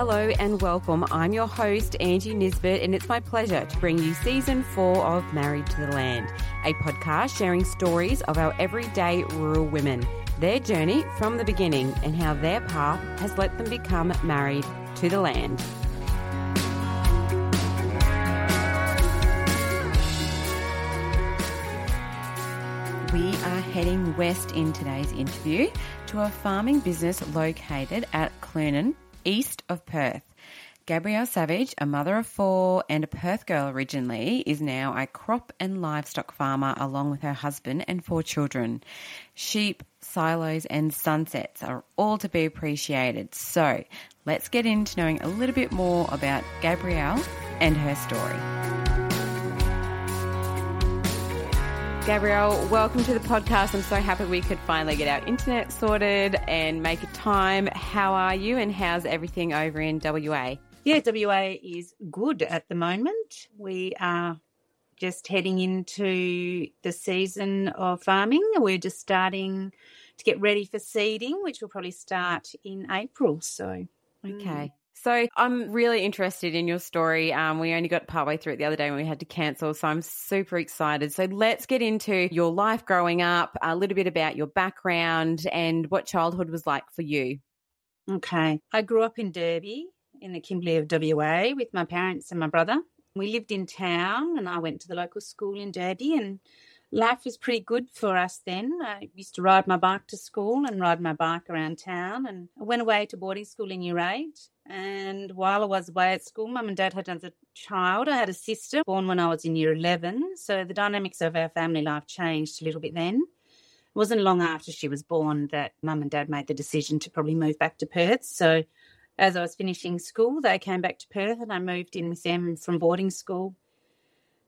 Hello and welcome. I'm your host, Angie Nisbet, and it's my pleasure to bring you season four of Married to the Land, a podcast sharing stories of our everyday rural women, their journey from the beginning, and how their path has let them become married to the land. We are heading west in today's interview to a farming business located at Kulin, east of Perth. Gabrielle Savage, a mother of four and a Perth girl originally, is now a crop and livestock farmer along with her husband and four children. Sheep, silos, and sunsets are all to be appreciated. So let's get into knowing a little bit more about Gabrielle and her story. Gabrielle, welcome to the podcast. I'm so happy we could finally get our internet sorted and make a time. How are you and how's everything over in WA? Yeah, WA is good at the moment. We are just heading into the season of farming. We're just starting to get ready for seeding, which will probably start in April. So, okay. Mm. So I'm really interested in your story. Um, we only got partway through it the other day when we had to cancel, so I'm super excited. So let's get into your life growing up, a little bit about your background and what childhood was like for you. Okay. I grew up in Derby in the Kimberley of WA with my parents and my brother. We lived in town and I went to the local school in Derby and life was pretty good for us then. I used to ride my bike to school and ride my bike around town and I went away to boarding school in year eight and while I was away at school, mum and dad had another child. I had a sister born when I was in year 11. So the dynamics of our family life changed a little bit then. It wasn't long after she was born that mum and dad made the decision to probably move back to Perth. So as I was finishing school, they came back to Perth and I moved in with them from boarding school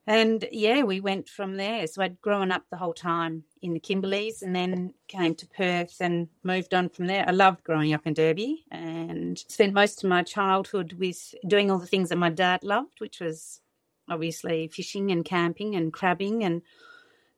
and yeah, we went from there. So I'd grown up the whole time in the Kimberleys and then came to Perth and moved on from there. I loved growing up in Derby and spent most of my childhood with doing all the things that my dad loved, which was obviously fishing and camping and crabbing and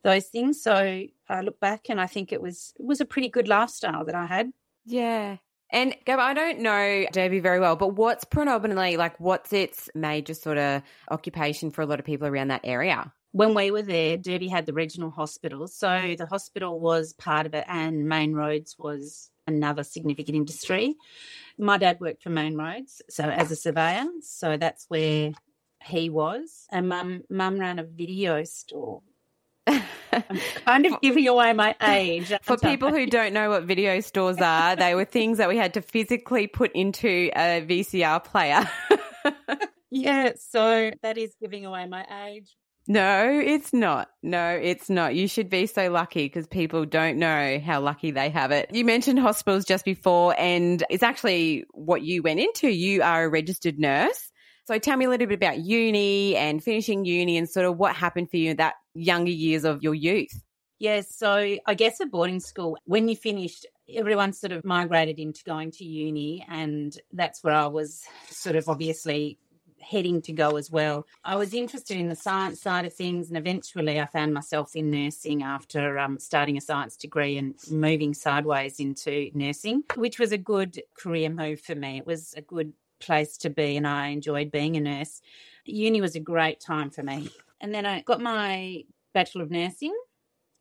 those things. So I look back and I think it was it was a pretty good lifestyle that I had. Yeah. And Gab, I don't know Derby very well, but what's predominantly like what's its major sort of occupation for a lot of people around that area? When we were there, Derby had the regional hospital. So the hospital was part of it, and main roads was another significant industry. My dad worked for main roads, so as a surveyor. So that's where he was. And mum, mum ran a video store kind of giving away my age. For people who don't know what video stores are, they were things that we had to physically put into a VCR player. yeah, so that is giving away my age. No, it's not. No, it's not. You should be so lucky because people don't know how lucky they have it. You mentioned hospitals just before, and it's actually what you went into. You are a registered nurse. So tell me a little bit about uni and finishing uni and sort of what happened for you in that younger years of your youth. Yes, yeah, so I guess at boarding school, when you finished, everyone sort of migrated into going to uni, and that's where I was sort of obviously heading to go as well. I was interested in the science side of things, and eventually I found myself in nursing after um, starting a science degree and moving sideways into nursing, which was a good career move for me. It was a good place to be and I enjoyed being a nurse. Uni was a great time for me. And then I got my Bachelor of Nursing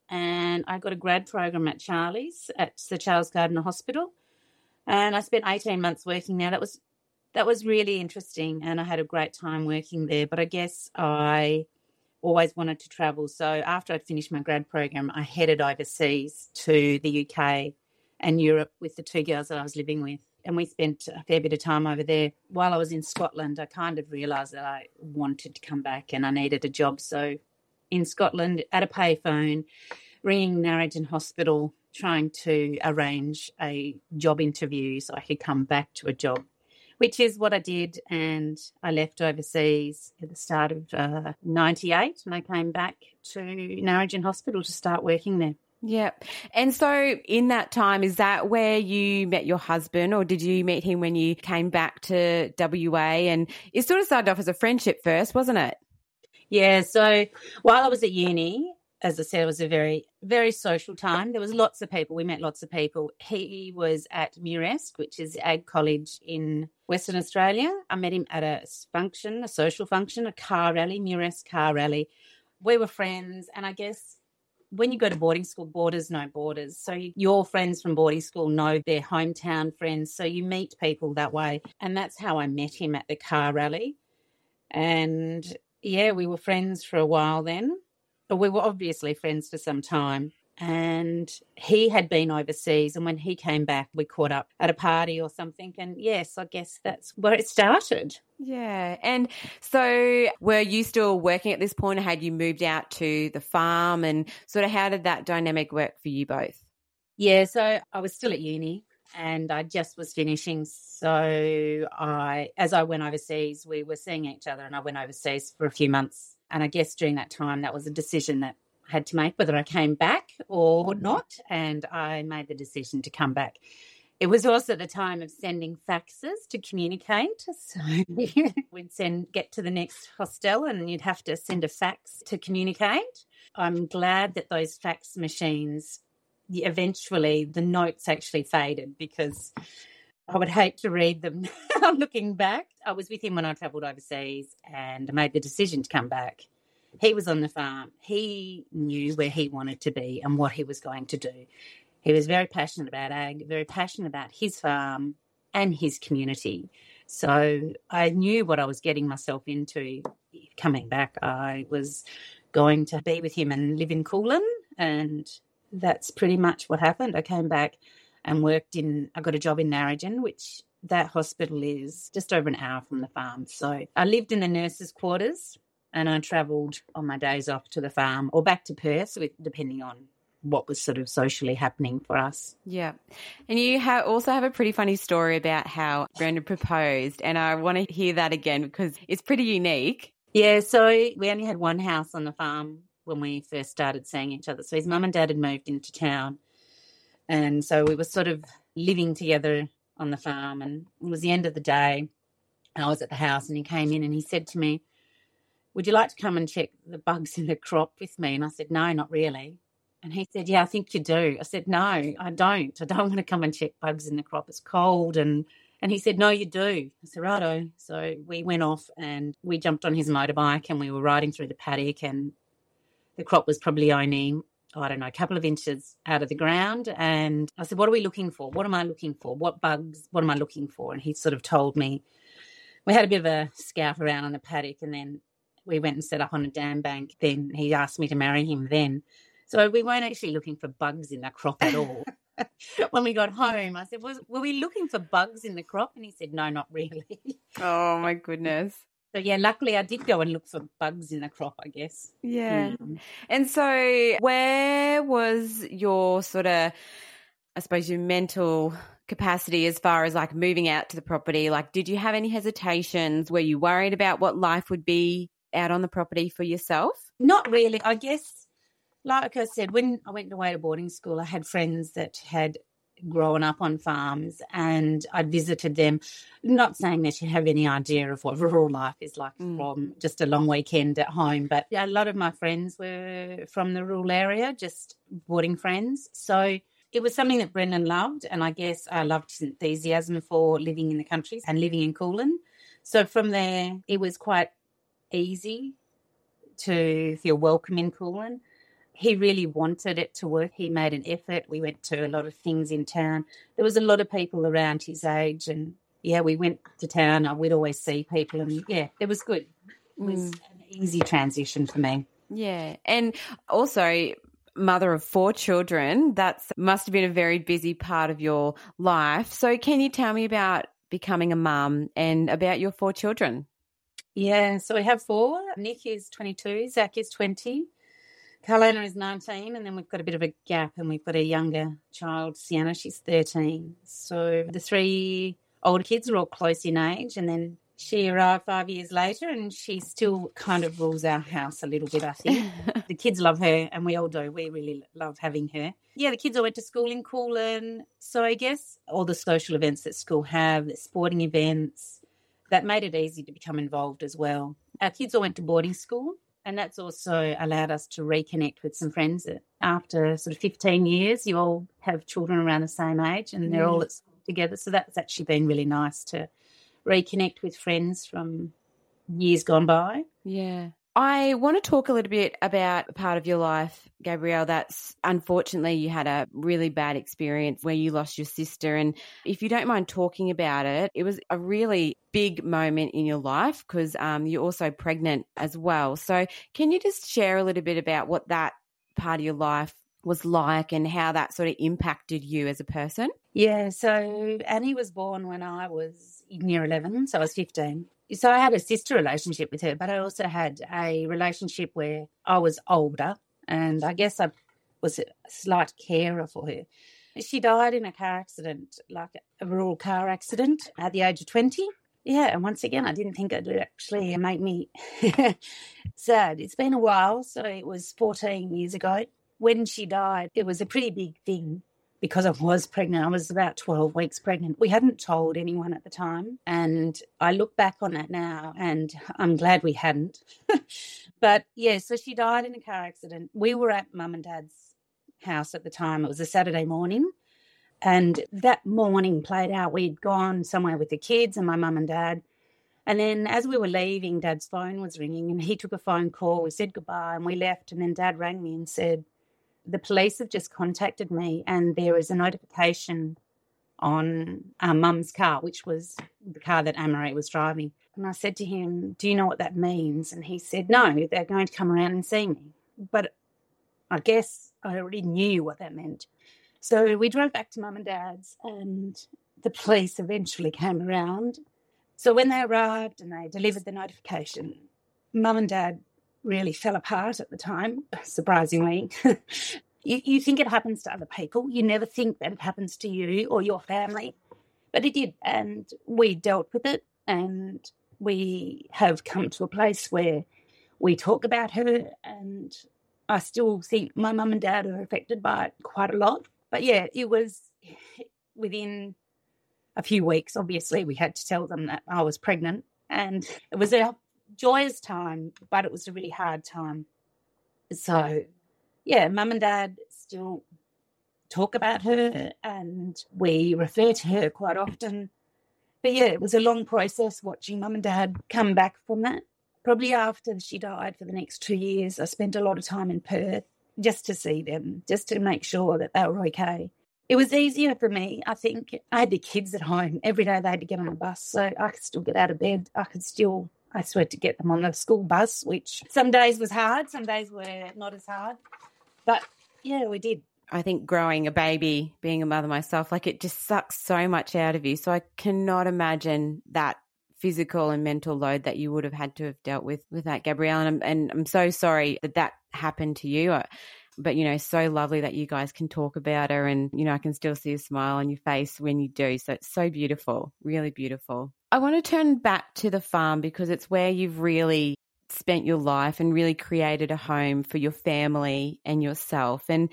and I got a grad program at Charlie's at Sir Charles Gairdner Hospital. And I spent 18 months working there. That was that was really interesting and I had a great time working there. But I guess I always wanted to travel. So after I'd finished my grad program, I headed overseas to the UK and Europe with the two girls that I was living with and we spent a fair bit of time over there. While I was in Scotland, I kind of realised that I wanted to come back and I needed a job. So in Scotland, at a payphone, ringing Narrogin Hospital, trying to arrange a job interview so I could come back to a job, which is what I did. And I left overseas at the start of uh, 98 and I came back to Narrogin Hospital to start working there. Yeah. And so in that time, is that where you met your husband or did you meet him when you came back to WA? And it sort of started off as a friendship first, wasn't it? Yeah. So while I was at uni, as I said, it was a very, very social time. There was lots of people. We met lots of people. He was at Muresk, which is Ag College in Western Australia. I met him at a function, a social function, a car rally, Muresk car rally. We were friends, and I guess when you go to boarding school, boarders know boarders. So your friends from boarding school know their hometown friends. So you meet people that way. And that's how I met him at the car rally. And yeah, we were friends for a while then But we were obviously friends for some time. And he had been overseas. And when he came back, we caught up at a party or something. And yes, I guess that's where it started. Yeah. And so were you still working at this point or had you moved out to the farm? And sort of how did that dynamic work for you both? Yeah. So I was still at uni and I just was finishing. So I, as I went overseas, we were seeing each other, and I went overseas for a few months and I guess during that time, that was a decision that had to make whether I came back or not. And I made the decision to come back. It was also the time of sending faxes to communicate. So we'd send get to the next hostel and you'd have to send a fax to communicate. I'm glad that those fax machines eventually the notes actually faded because I would hate to read them looking back. I was with him when I travelled overseas and made the decision to come back. He was on the farm. He knew where he wanted to be and what he was going to do. He was very passionate about ag, very passionate about his farm and his community. So I knew what I was getting myself into coming back. I was going to be with him and live in Kulin, and that's pretty much what happened. I came back and worked in, I got a job in Narrogin, which that hospital is just over an hour from the farm. So I lived in the nurses' quarters and I travelled on my days off to the farm or back to Perth, depending on what was sort of socially happening for us. Yeah. And you have also have a pretty funny story about how Brendan proposed. And I want to hear that again because it's pretty unique. Yeah. So we only had one house on the farm when we first started seeing each other. So his mum and dad had moved into town and so we were sort of living together on the farm. And it was the end of the day. I was at the house and he came in and he said to me, Would you like to come and check the bugs in the crop with me? And I said, No, not really. And he said, Yeah, I think you do. I said, No, I don't. I don't want to come and check bugs in the crop. It's cold. And and he said, No, you do. I said, Righto. So we went off and we jumped on his motorbike and we were riding through the paddock and the crop was probably only I don't know, a couple of inches out of the ground. And I said, What are we looking for? What am I looking for? What bugs? What am I looking for? And he sort of told me. We had a bit of a scout around on the paddock and then we went and set up on a dam bank. Then he asked me to marry him then. So we weren't actually looking for bugs in the crop at all. when we got home, I said, Was, Were we looking for bugs in the crop? And he said, No, not really. Oh, my goodness. So yeah, luckily I did go and look for bugs in the crop, I guess. Yeah. Mm. And so where was your sort of I suppose your mental capacity as far as like moving out to the property? Like did you have any hesitations? Were you worried about what life would be out on the property for yourself? Not really. I guess like I said, when I went away to boarding school, I had friends that had grown up on farms and I'd visited them. Not saying that you have any idea of what rural life is like mm. from just a long weekend at home, but a lot of my friends were from the rural area, just boarding friends. So it was something that Brendan loved, and I guess I loved his enthusiasm for living in the country and living in Kulin. So from there, it was quite easy to feel welcome in Kulin he really wanted it to work. He made an effort. We went to a lot of things in town. There was a lot of people around his age, and yeah, we went to town. We'd always see people, and yeah, it was good. It was mm. an easy transition for me. Yeah, and also mother of four children. That must have been a very busy part of your life. So, can you tell me about becoming a mum and about your four children? Yeah, so we have four. Nick is 22, Zach is 20, Carolina is 19, and then we've got a bit of a gap, and we've got a younger child, Sienna, she's 13. So the three older kids are all close in age, and then she arrived five years later, and she still kind of rules our house a little bit, I think. the kids love her, and we all do. We really love having her. Yeah, the kids all went to school in Kulin. So I guess all the social events that school have, the sporting events, that made it easy to become involved as well. Our kids all went to boarding school And that's also allowed us to reconnect with some friends after sort of 15 years. You all have children around the same age and they're all mm. at school together. So that's actually been really nice to reconnect with friends from years gone by. Yeah. I want to talk a little bit about a part of your life, Gabrielle, that's unfortunately you had a really bad experience where you lost your sister. And if you don't mind talking about it, it was a really big moment in your life because um, you're also pregnant as well. So, can you just share a little bit about what that part of your life was like and how that sort of impacted you as a person? Yeah, so Annie was born when I was near 11, so I was 15 so I had a sister relationship with her, but I also had a relationship where I was older, and I guess I was a slight carer for her. She died in a car accident, like a rural car accident, at the age of 20. Yeah, and once again, I didn't think it would actually make me sad. It's been a while, so it was 14 years ago. When she died, it was a pretty big thing because I was pregnant. I was about 12 weeks pregnant. We hadn't told anyone at the time. And I look back on that now and I'm glad we hadn't. but yeah, so she died in a car accident. We were at mum and dad's house at the time. It was a Saturday morning. And that morning played out. We'd gone somewhere with the kids and my mum and dad. And then as we were leaving, dad's phone was ringing and he took a phone call. We said goodbye and we left. And then dad rang me and said, the police have just contacted me and there is a notification on our mum's car, which was the car that Anne-Marie was driving. And I said to him, Do you know what that means? And he said, No, they're going to come around and see me. But I guess I already knew what that meant. So we drove back to mum and dad's, and the police eventually came around. So when they arrived and they delivered the notification, mum and dad really fell apart at the time, surprisingly. you, you think it happens to other people. You never think that it happens to you or your family, but it did. And we dealt with it and we have come to a place where we talk about her and I still think my mum and dad are affected by it quite a lot. But yeah, it was within a few weeks, obviously, we had to tell them that I was pregnant. And it was our joyous time, but it was a really hard time. So, yeah, mum and dad still talk about her and we refer to her quite often. But yeah, it was a long process watching mum and dad come back from that. Probably after she died for the next two years, I spent a lot of time in Perth just to see them, just to make sure that they were okay. It was easier for me. I think I had the kids at home. Every day they had to get on a bus, so I could still get out of bed. I could still I swear to get them on the school bus, which some days was hard, some days were not as hard. But yeah, we did. I think growing a baby, being a mother myself, like it just sucks so much out of you. So I cannot imagine that physical and mental load that you would have had to have dealt with with that, Gabrielle. And I'm, and I'm so sorry that that happened to you. But, you know, so lovely that you guys can talk about her. And, you know, I can still see a smile on your face when you do. So it's so beautiful, really beautiful. I want to turn back to the farm because it's where you've really spent your life and really created a home for your family and yourself. And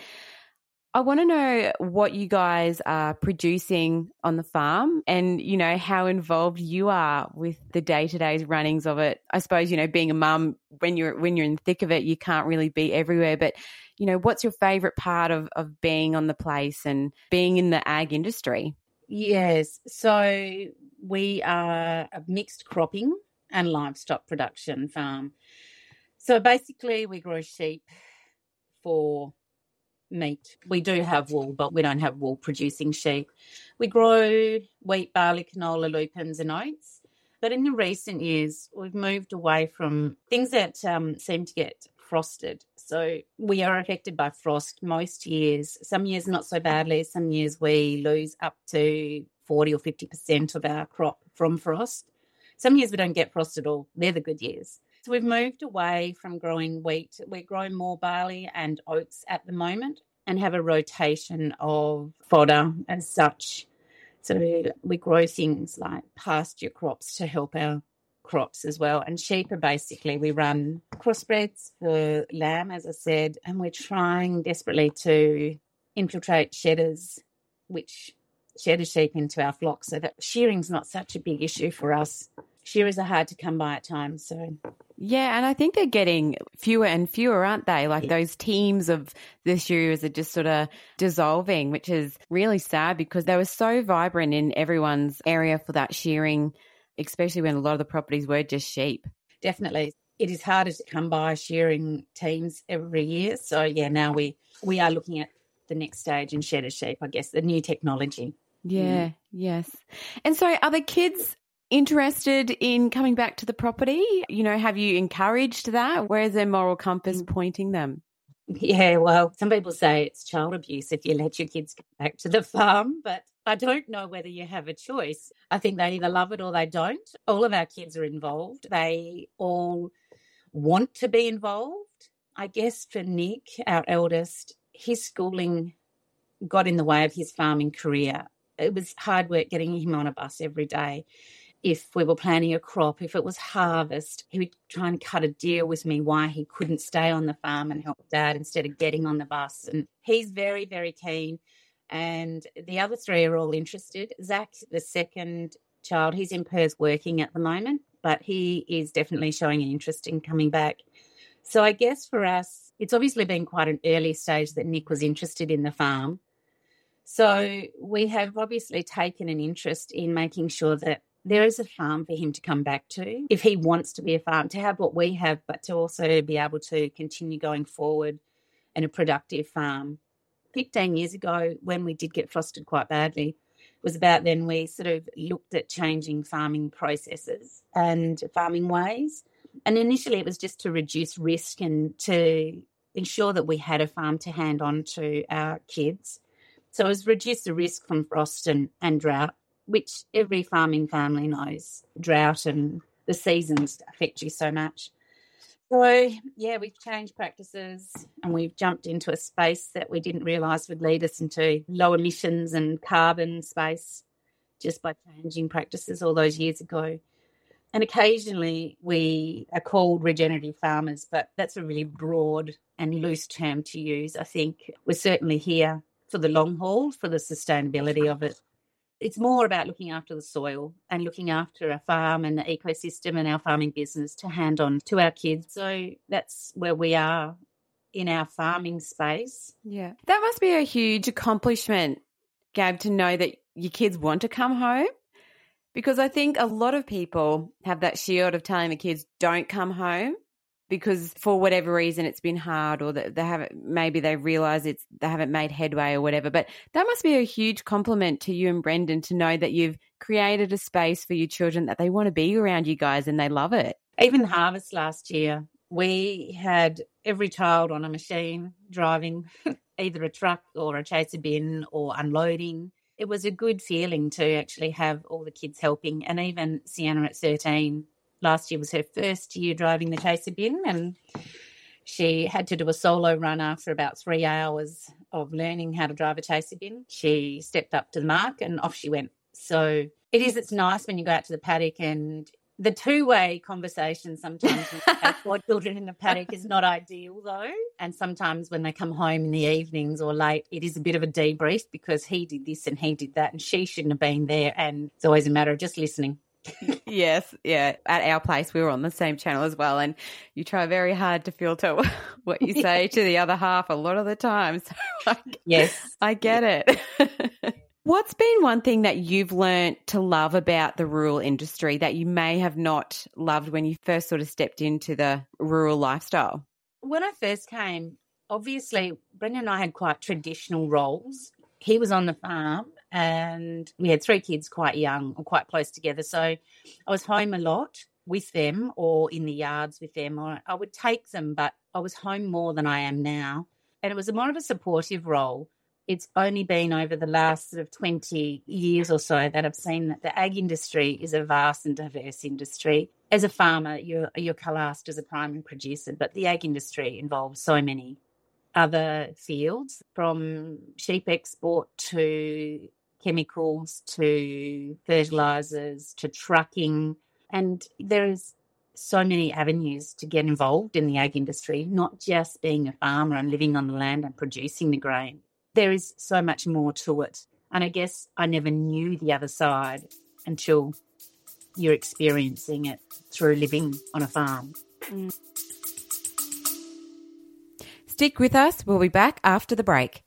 I want to know what you guys are producing on the farm and, you know, how involved you are with the day to day runnings of it. I suppose, you know, being a mum, when you're, when you're in the thick of it, you can't really be everywhere, but, you know, what's your favorite part of, of being on the place and being in the ag industry? Yes. So we are a mixed cropping and livestock production farm. So basically, we grow sheep for meat. We do have wool, but we don't have wool producing sheep. We grow wheat, barley, canola, lupins, and oats. But in the recent years, we've moved away from things that um, seem to get frosted. So we are affected by frost most years. Some years not so badly. Some years we lose up to 40 or 50% of our crop from frost. Some years we don't get frost at all. They're the good years. So we've moved away from growing wheat. We're growing more barley and oats at the moment and have a rotation of fodder as such. So we grow things like pasture crops to help our crops as well. And sheep are basically, we run crossbreds for lamb, as I said, and we're trying desperately to infiltrate shedders, which shed sheep into our flock so that shearing's not such a big issue for us. Shearers are hard to come by at times, so Yeah, and I think they're getting fewer and fewer, aren't they? Like those teams of the shearers are just sort of dissolving, which is really sad because they were so vibrant in everyone's area for that shearing, especially when a lot of the properties were just sheep. Definitely. It is harder to come by shearing teams every year. So yeah, now we we are looking at the next stage in shed sheep, I guess, the new technology. Yeah, yes. And so are the kids interested in coming back to the property? You know, have you encouraged that? Where's their moral compass mm. pointing them? Yeah, well, some people say it's child abuse if you let your kids come back to the farm, but I don't know whether you have a choice. I think they either love it or they don't. All of our kids are involved. They all want to be involved. I guess for Nick, our eldest, his schooling got in the way of his farming career. It was hard work getting him on a bus every day. If we were planting a crop, if it was harvest, he would try and cut a deal with me why he couldn't stay on the farm and help dad instead of getting on the bus. And he's very, very keen. And the other three are all interested. Zach, the second child, he's in Perth working at the moment, but he is definitely showing an interest in coming back. So I guess for us, it's obviously been quite an early stage that Nick was interested in the farm. So we have obviously taken an interest in making sure that there is a farm for him to come back to if he wants to be a farm, to have what we have, but to also be able to continue going forward in a productive farm. 15 years ago, when we did get frosted quite badly, was about then we sort of looked at changing farming processes and farming ways. And initially, it was just to reduce risk and to ensure that we had a farm to hand on to our kids. So it was reduce the risk from frost and, and drought, which every farming family knows drought and the seasons affect you so much. So, yeah, we've changed practices and we've jumped into a space that we didn't realise would lead us into low emissions and carbon space just by changing practices all those years ago. And occasionally we are called regenerative farmers, but that's a really broad and loose term to use. I think we're certainly here for the long haul, for the sustainability of it. It's more about looking after the soil and looking after a farm and the ecosystem and our farming business to hand on to our kids. So that's where we are in our farming space. Yeah. That must be a huge accomplishment, Gab, to know that your kids want to come home. Because I think a lot of people have that shield of telling the kids don't come home because for whatever reason it's been hard or that they haven't maybe they realize it's they haven't made headway or whatever. But that must be a huge compliment to you and Brendan to know that you've created a space for your children that they want to be around you guys and they love it. Even harvest last year, we had every child on a machine driving either a truck or a chaser bin or unloading. It was a good feeling to actually have all the kids helping. And even Sienna at 13, last year was her first year driving the chaser bin. And she had to do a solo run after about three hours of learning how to drive a chaser bin. She stepped up to the mark and off she went. So it is, it's nice when you go out to the paddock and the two way conversation sometimes with four children in the paddock is not ideal though. And sometimes when they come home in the evenings or late, it is a bit of a debrief because he did this and he did that and she shouldn't have been there. And it's always a matter of just listening. Yes, yeah. At our place, we were on the same channel as well, and you try very hard to filter what you say to the other half a lot of the time. So I, yes, I get it. What's been one thing that you've learned to love about the rural industry that you may have not loved when you first sort of stepped into the rural lifestyle? When I first came, obviously, Brendan and I had quite traditional roles. He was on the farm and we had three kids quite young or quite close together. So I was home a lot with them or in the yards with them, or I would take them, but I was home more than I am now. And it was a more of a supportive role. It's only been over the last sort of 20 years or so that I've seen that the ag industry is a vast and diverse industry. As a farmer, you're, you're classed as a primary producer, but the ag industry involves so many other fields from sheep export to chemicals to fertilizers to trucking. And there is so many avenues to get involved in the ag industry, not just being a farmer and living on the land and producing the grain. There is so much more to it. And I guess I never knew the other side until you're experiencing it through living on a farm. Mm. Stick with us. We'll be back after the break.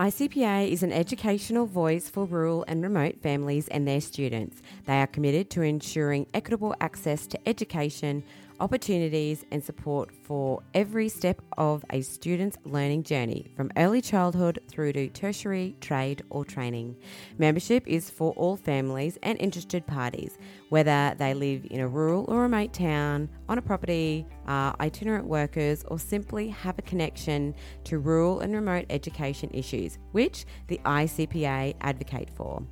ICPA is an educational voice for rural and remote families and their students. They are committed to ensuring equitable access to education, opportunities, and support for every step of a student's learning journey, from early childhood through to tertiary, trade, or training. Membership is for all families and interested parties, whether they live in a rural or remote town, on a property, are itinerant workers, or simply have a connection to rural and remote education issues, which the ICPA advocate for.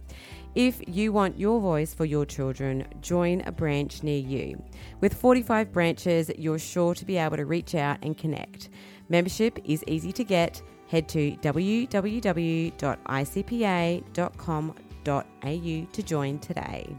If you want your voice for your children, join a branch near you. With 45 branches, you're sure to be able to reach out and connect. Membership is easy to get. Head to www.icpa.com.au to join today.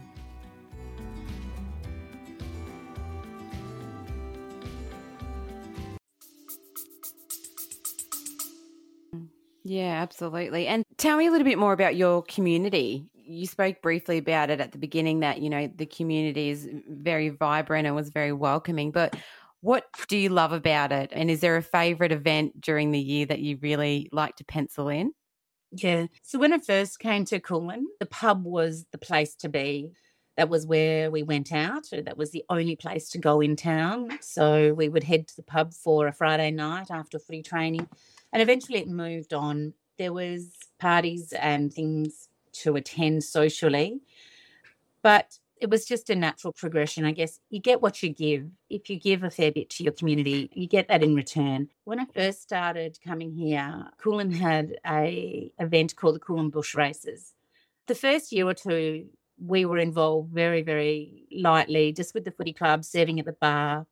Yeah, absolutely. And tell me a little bit more about your community. You spoke briefly about it at the beginning that you know the community is very vibrant and was very welcoming but what do you love about it? And is there a favorite event during the year that you really like to pencil in? Yeah. So when i first came to Kulin, the pub was the place to be that was where we went out uh, that was the only place to go in town so we would head to the pub for a friday night after footy training and eventually it moved on there was parties and things to attend socially. But it was just a natural progression. I guess you get what you give. If you give a fair bit to your community, you get that in return. When I first started coming here, Kulin had a event called the Kulin Bush Races. The first year or two, we were involved very, very lightly, just with the footy club, serving at the bar.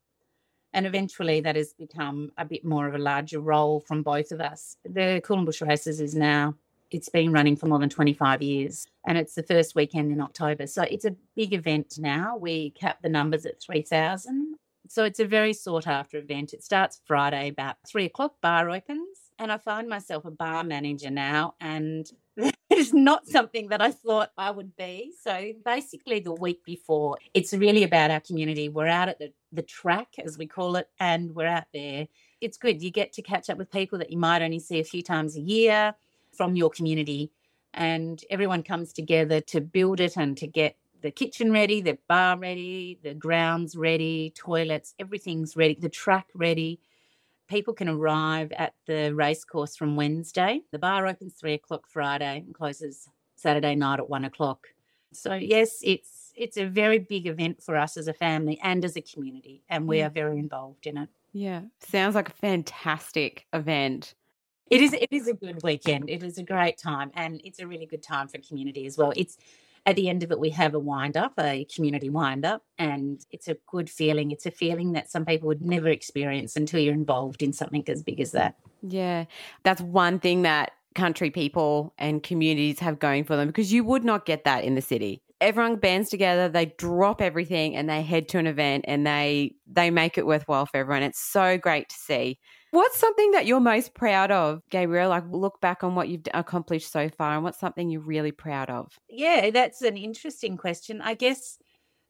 And eventually that has become a bit more of a larger role from both of us. The Kulin Bush Races is now it's been running for more than 25 years and it's the first weekend in October. So it's a big event now. We cap the numbers at 3,000. So it's a very sought after event. It starts Friday about three o'clock, bar opens. And I find myself a bar manager now, and it is not something that I thought I would be. So basically, the week before, it's really about our community. We're out at the, the track, as we call it, and we're out there. It's good. You get to catch up with people that you might only see a few times a year from your community and everyone comes together to build it and to get the kitchen ready, the bar ready, the grounds ready, toilets, everything's ready, the track ready. People can arrive at the racecourse from Wednesday. The bar opens three o'clock Friday and closes Saturday night at one o'clock. So yes, it's it's a very big event for us as a family and as a community, and we are very involved in it. Yeah, sounds like a fantastic event. It is it is a good weekend. It is a great time and it's a really good time for community as well. It's at the end of it we have a wind up, a community wind up and it's a good feeling. It's a feeling that some people would never experience until you're involved in something as big as that. Yeah. That's one thing that country people and communities have going for them because you would not get that in the city everyone bands together they drop everything and they head to an event and they they make it worthwhile for everyone it's so great to see What's something that you're most proud of, Gabrielle? Like, look back on what you've accomplished so far, and what's something you're really proud of? Yeah, that's an interesting question. I guess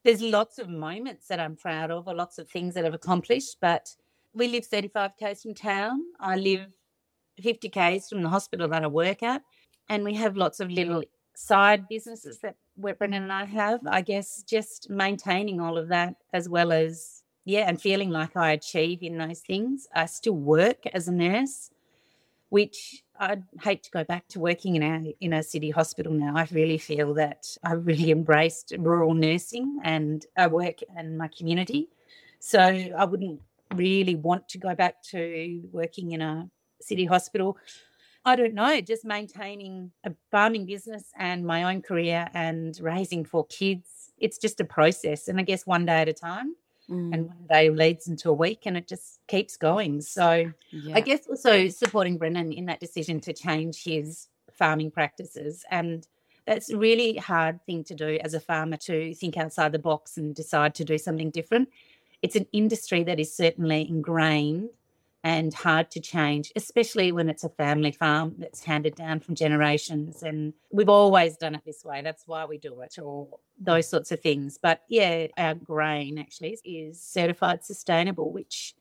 there's lots of moments that I'm proud of, or lots of things that I've accomplished, but we live 35 k's from town. I live mm. 50 k's from the hospital that I work at, and we have lots of little side businesses that Brendan and I have. I guess just maintaining all of that as well as yeah, and feeling like I achieve in those things. I still work as a nurse, which I'd hate to go back to working in a in a city hospital now. I really feel that I really embraced rural nursing and I work in my community. So I wouldn't really want to go back to working in a city hospital. I don't know, just maintaining a farming business and my own career and raising four kids. It's just a process. And I guess one day at a time. Mm. And one day leads into a week and it just keeps going. So yeah. I guess also supporting Brendan in that decision to change his farming practices. And that's a really hard thing to do as a farmer to think outside the box and decide to do something different. It's an industry that is certainly ingrained and hard to change, especially when it's a family farm that's handed down from generations. And we've always done it this way. That's why we do it, or those sorts of things. But yeah, our grain actually is certified sustainable, which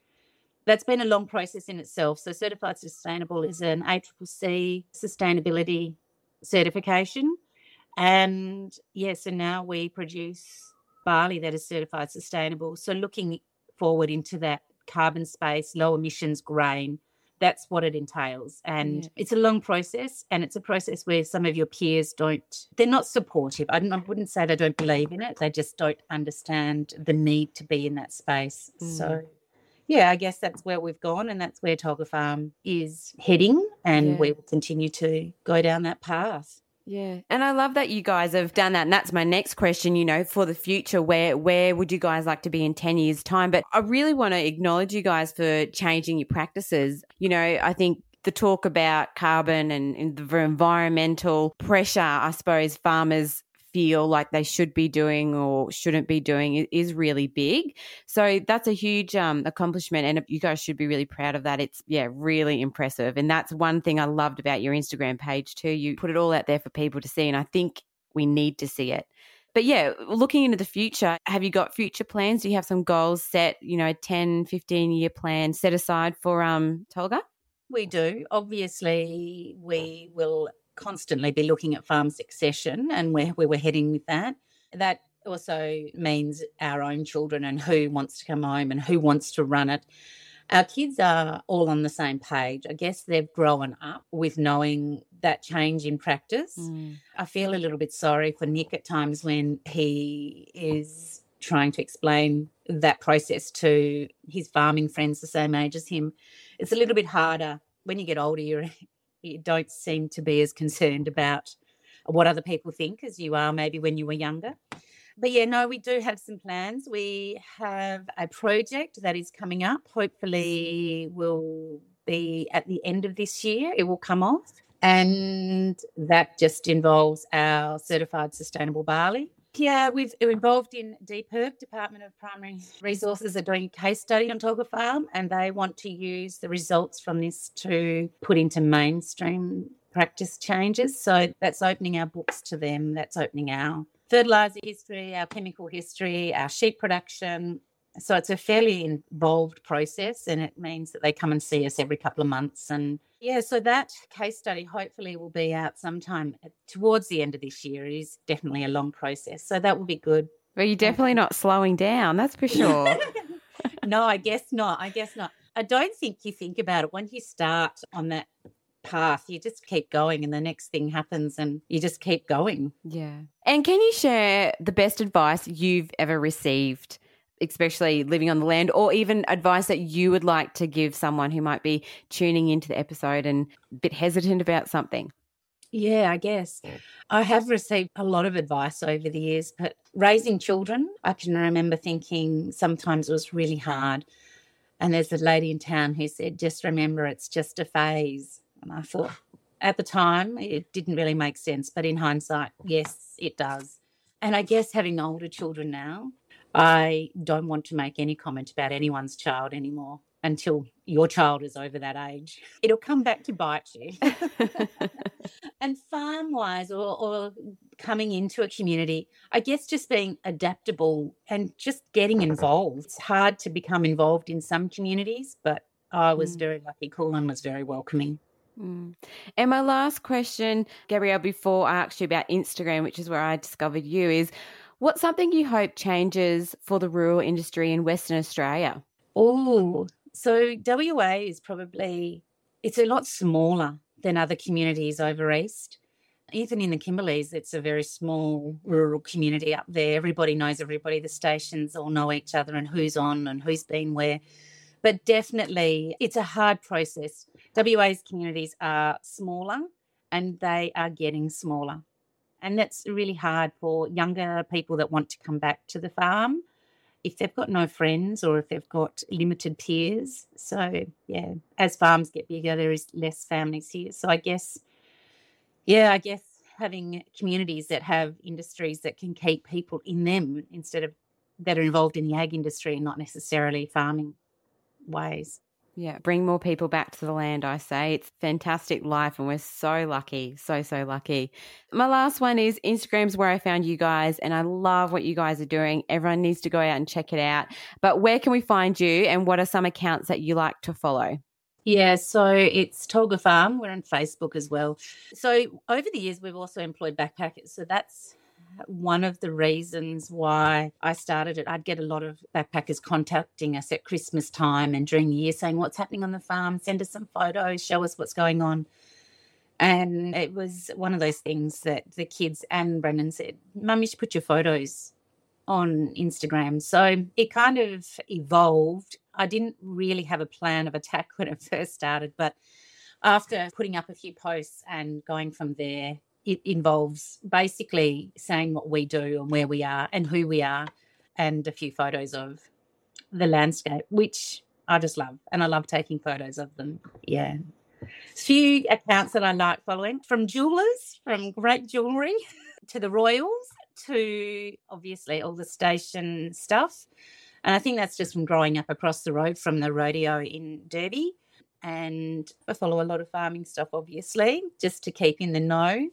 that's been a long process in itself. So, certified sustainable is an ISCC sustainability certification. And yeah, so now we produce barley that is certified sustainable. So, looking forward into that carbon space, low emissions grain. That's what it entails. And yeah. it's a long process. And it's a process where some of your peers don't, they're not supportive. I, I, wouldn't say they don't believe in it, they just don't understand the need to be in that space. Mm. So, yeah, I guess that's where we've gone. And that's where Tolga Farm is heading. And yeah. we will continue to go down that path. Yeah. And I love that you guys have done that. And that's my next question, you know, for the future, where where would you guys like to be in 10 years time? But I really want to acknowledge you guys for changing your practices. You know, I think the talk about carbon and, the environmental pressure, I suppose farmers feel like they should be doing or shouldn't be doing is really big. So that's a huge um, accomplishment, and you guys should be really proud of that. It's yeah, really impressive, and that's one thing I loved about your Instagram page too. You put it all out there for people to see, and I think we need to see it. But yeah, looking into the future, have you got future plans? Do you have some goals set, you know, 10, 15 year plan set aside for um Tolga? We do. Obviously, we will constantly be looking at farm succession and where, where we're heading with that. That also means our own children and who wants to come home and who wants to run it. Our kids are all on the same page. I guess they've grown up with knowing that change in practice. Mm. I feel a little bit sorry for Nick at times when he is trying to explain that process to his farming friends the same age as him. It's a little bit harder when you get older. You're you don't seem to be as concerned about what other people think as you are maybe when you were younger. But yeah, no, we do have some plans. We have a project that is coming up. Hopefully, will be at the end of this year. It will come off. And that just involves our certified sustainable barley. Yeah, we've we're involved in DPIRD, Department of Primary Resources, are doing a case study on Tolga Farm, and they want to use the results from this to put into mainstream practice changes. So that's opening our books to them. That's opening our fertilizer history, our chemical history, our sheep production. So it's a fairly involved process, and it means that they come and see us every couple of months and yeah, so that case study hopefully will be out sometime uh, towards the end of this year. It is definitely a long process, so that will be good. Well, you're definitely not slowing down, that's for sure. no, I guess not. I guess not. I don't think you think about it when you start on that path. You just keep going, and the next thing happens, and you just keep going. Yeah. And can you share the best advice you've ever received? Especially living on the land, or even advice that you would like to give someone who might be tuning into the episode and a bit hesitant about something? Yeah, I guess. I have received a lot of advice over the years, but raising children, I can remember thinking sometimes it was really hard. And there's a lady in town who said, just remember it's just a phase. And I thought, at the time, it didn't really make sense. But in hindsight, yes, it does. And I guess having older children now, I don't want to make any comment about anyone's child anymore until your child is over that age. It'll come back to bite you. and farm wise, or, or coming into a community, I guess just being adaptable and just getting involved. It's hard to become involved in some communities, but I was mm. very lucky. Kulin was very welcoming. Mm. And my last question, Gabrielle, before I asked you about Instagram, which is where I discovered you, is What's something you hope changes for the rural industry in Western Australia? Oh, so WA is probably it's a lot smaller than other communities over east. Even in the Kimberleys, it's a very small rural community up there. Everybody knows everybody. The stations all know each other and who's on and who's been where. But definitely, it's a hard process. WA's communities are smaller and they are getting smaller. And that's really hard for younger people that want to come back to the farm if they've got no friends or if they've got limited peers. So, yeah, as farms get bigger, there is less families here. So, I guess, yeah, I guess having communities that have industries that can keep people in them instead of that are involved in the ag industry and not necessarily farming ways. Yeah, bring more people back to the land, I say. It's fantastic life, and we're so lucky, so, so lucky. My last one is Instagram's where I found you guys, and I love what you guys are doing. Everyone needs to go out and check it out. But where can we find you, and what are some accounts that you like to follow? Yeah, so it's Tolga Farm. We're on Facebook as well. So over the years, we've also employed backpackers. So that's one of the reasons why I started it. I'd get a lot of backpackers contacting us at Christmas time and during the year saying, What's happening on the farm? Send us some photos, show us what's going on. And it was one of those things that the kids and Brendan said, Mum, you should put your photos on Instagram. So it kind of evolved. I didn't really have a plan of attack when it first started, but after putting up a few posts and going from there, it involves basically saying what we do and where we are and who we are and a few photos of the landscape, which I just love. And I love taking photos of them. Yeah. A few accounts that I like following from jewelers, from great jewelry to the Royals to obviously all the station stuff. And I think that's just from growing up across the road from the rodeo in Derby. And I follow a lot of farming stuff, obviously, just to keep in the know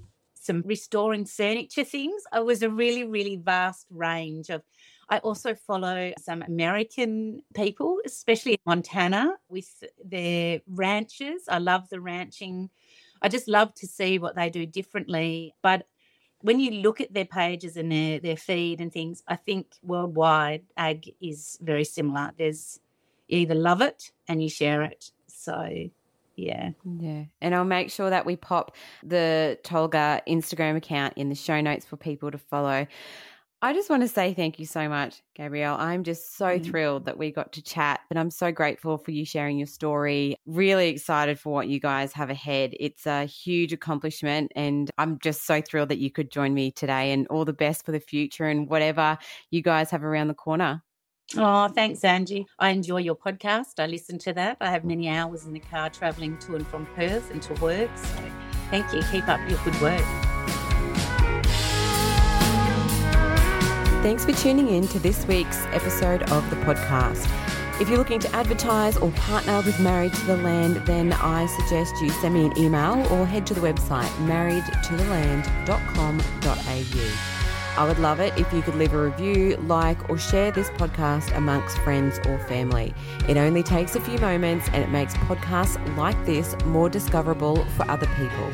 some restoring furniture things. It was a really, really vast range of. I also follow some American people, especially in Montana, with their ranches. I love the ranching. I just love to see what they do differently. But when you look at their pages and their, their feed and things, I think worldwide ag is very similar. There's you either love it and you share it. So yeah. Yeah. And I'll make sure that we pop the Tolga Instagram account in the show notes for people to follow. I just want to say thank you so much, Gabrielle. I'm just so mm-hmm. thrilled that we got to chat, and I'm so grateful for you sharing your story. Really excited for what you guys have ahead. It's a huge accomplishment, and I'm just so thrilled that you could join me today. And all the best for the future and whatever you guys have around the corner. Oh, thanks, Angie. I enjoy your podcast. I listen to that. I have many hours in the car traveling to and from Perth and to work. So thank you. Keep up your good work. Thanks for tuning in to this week's episode of the podcast. If you're looking to advertise or partner with Married to the Land, then I suggest you send me an email or head to the website marriedtotheland.com.au. I would love it if you could leave a review, like, or share this podcast amongst friends or family. It only takes a few moments and it makes podcasts like this more discoverable for other people.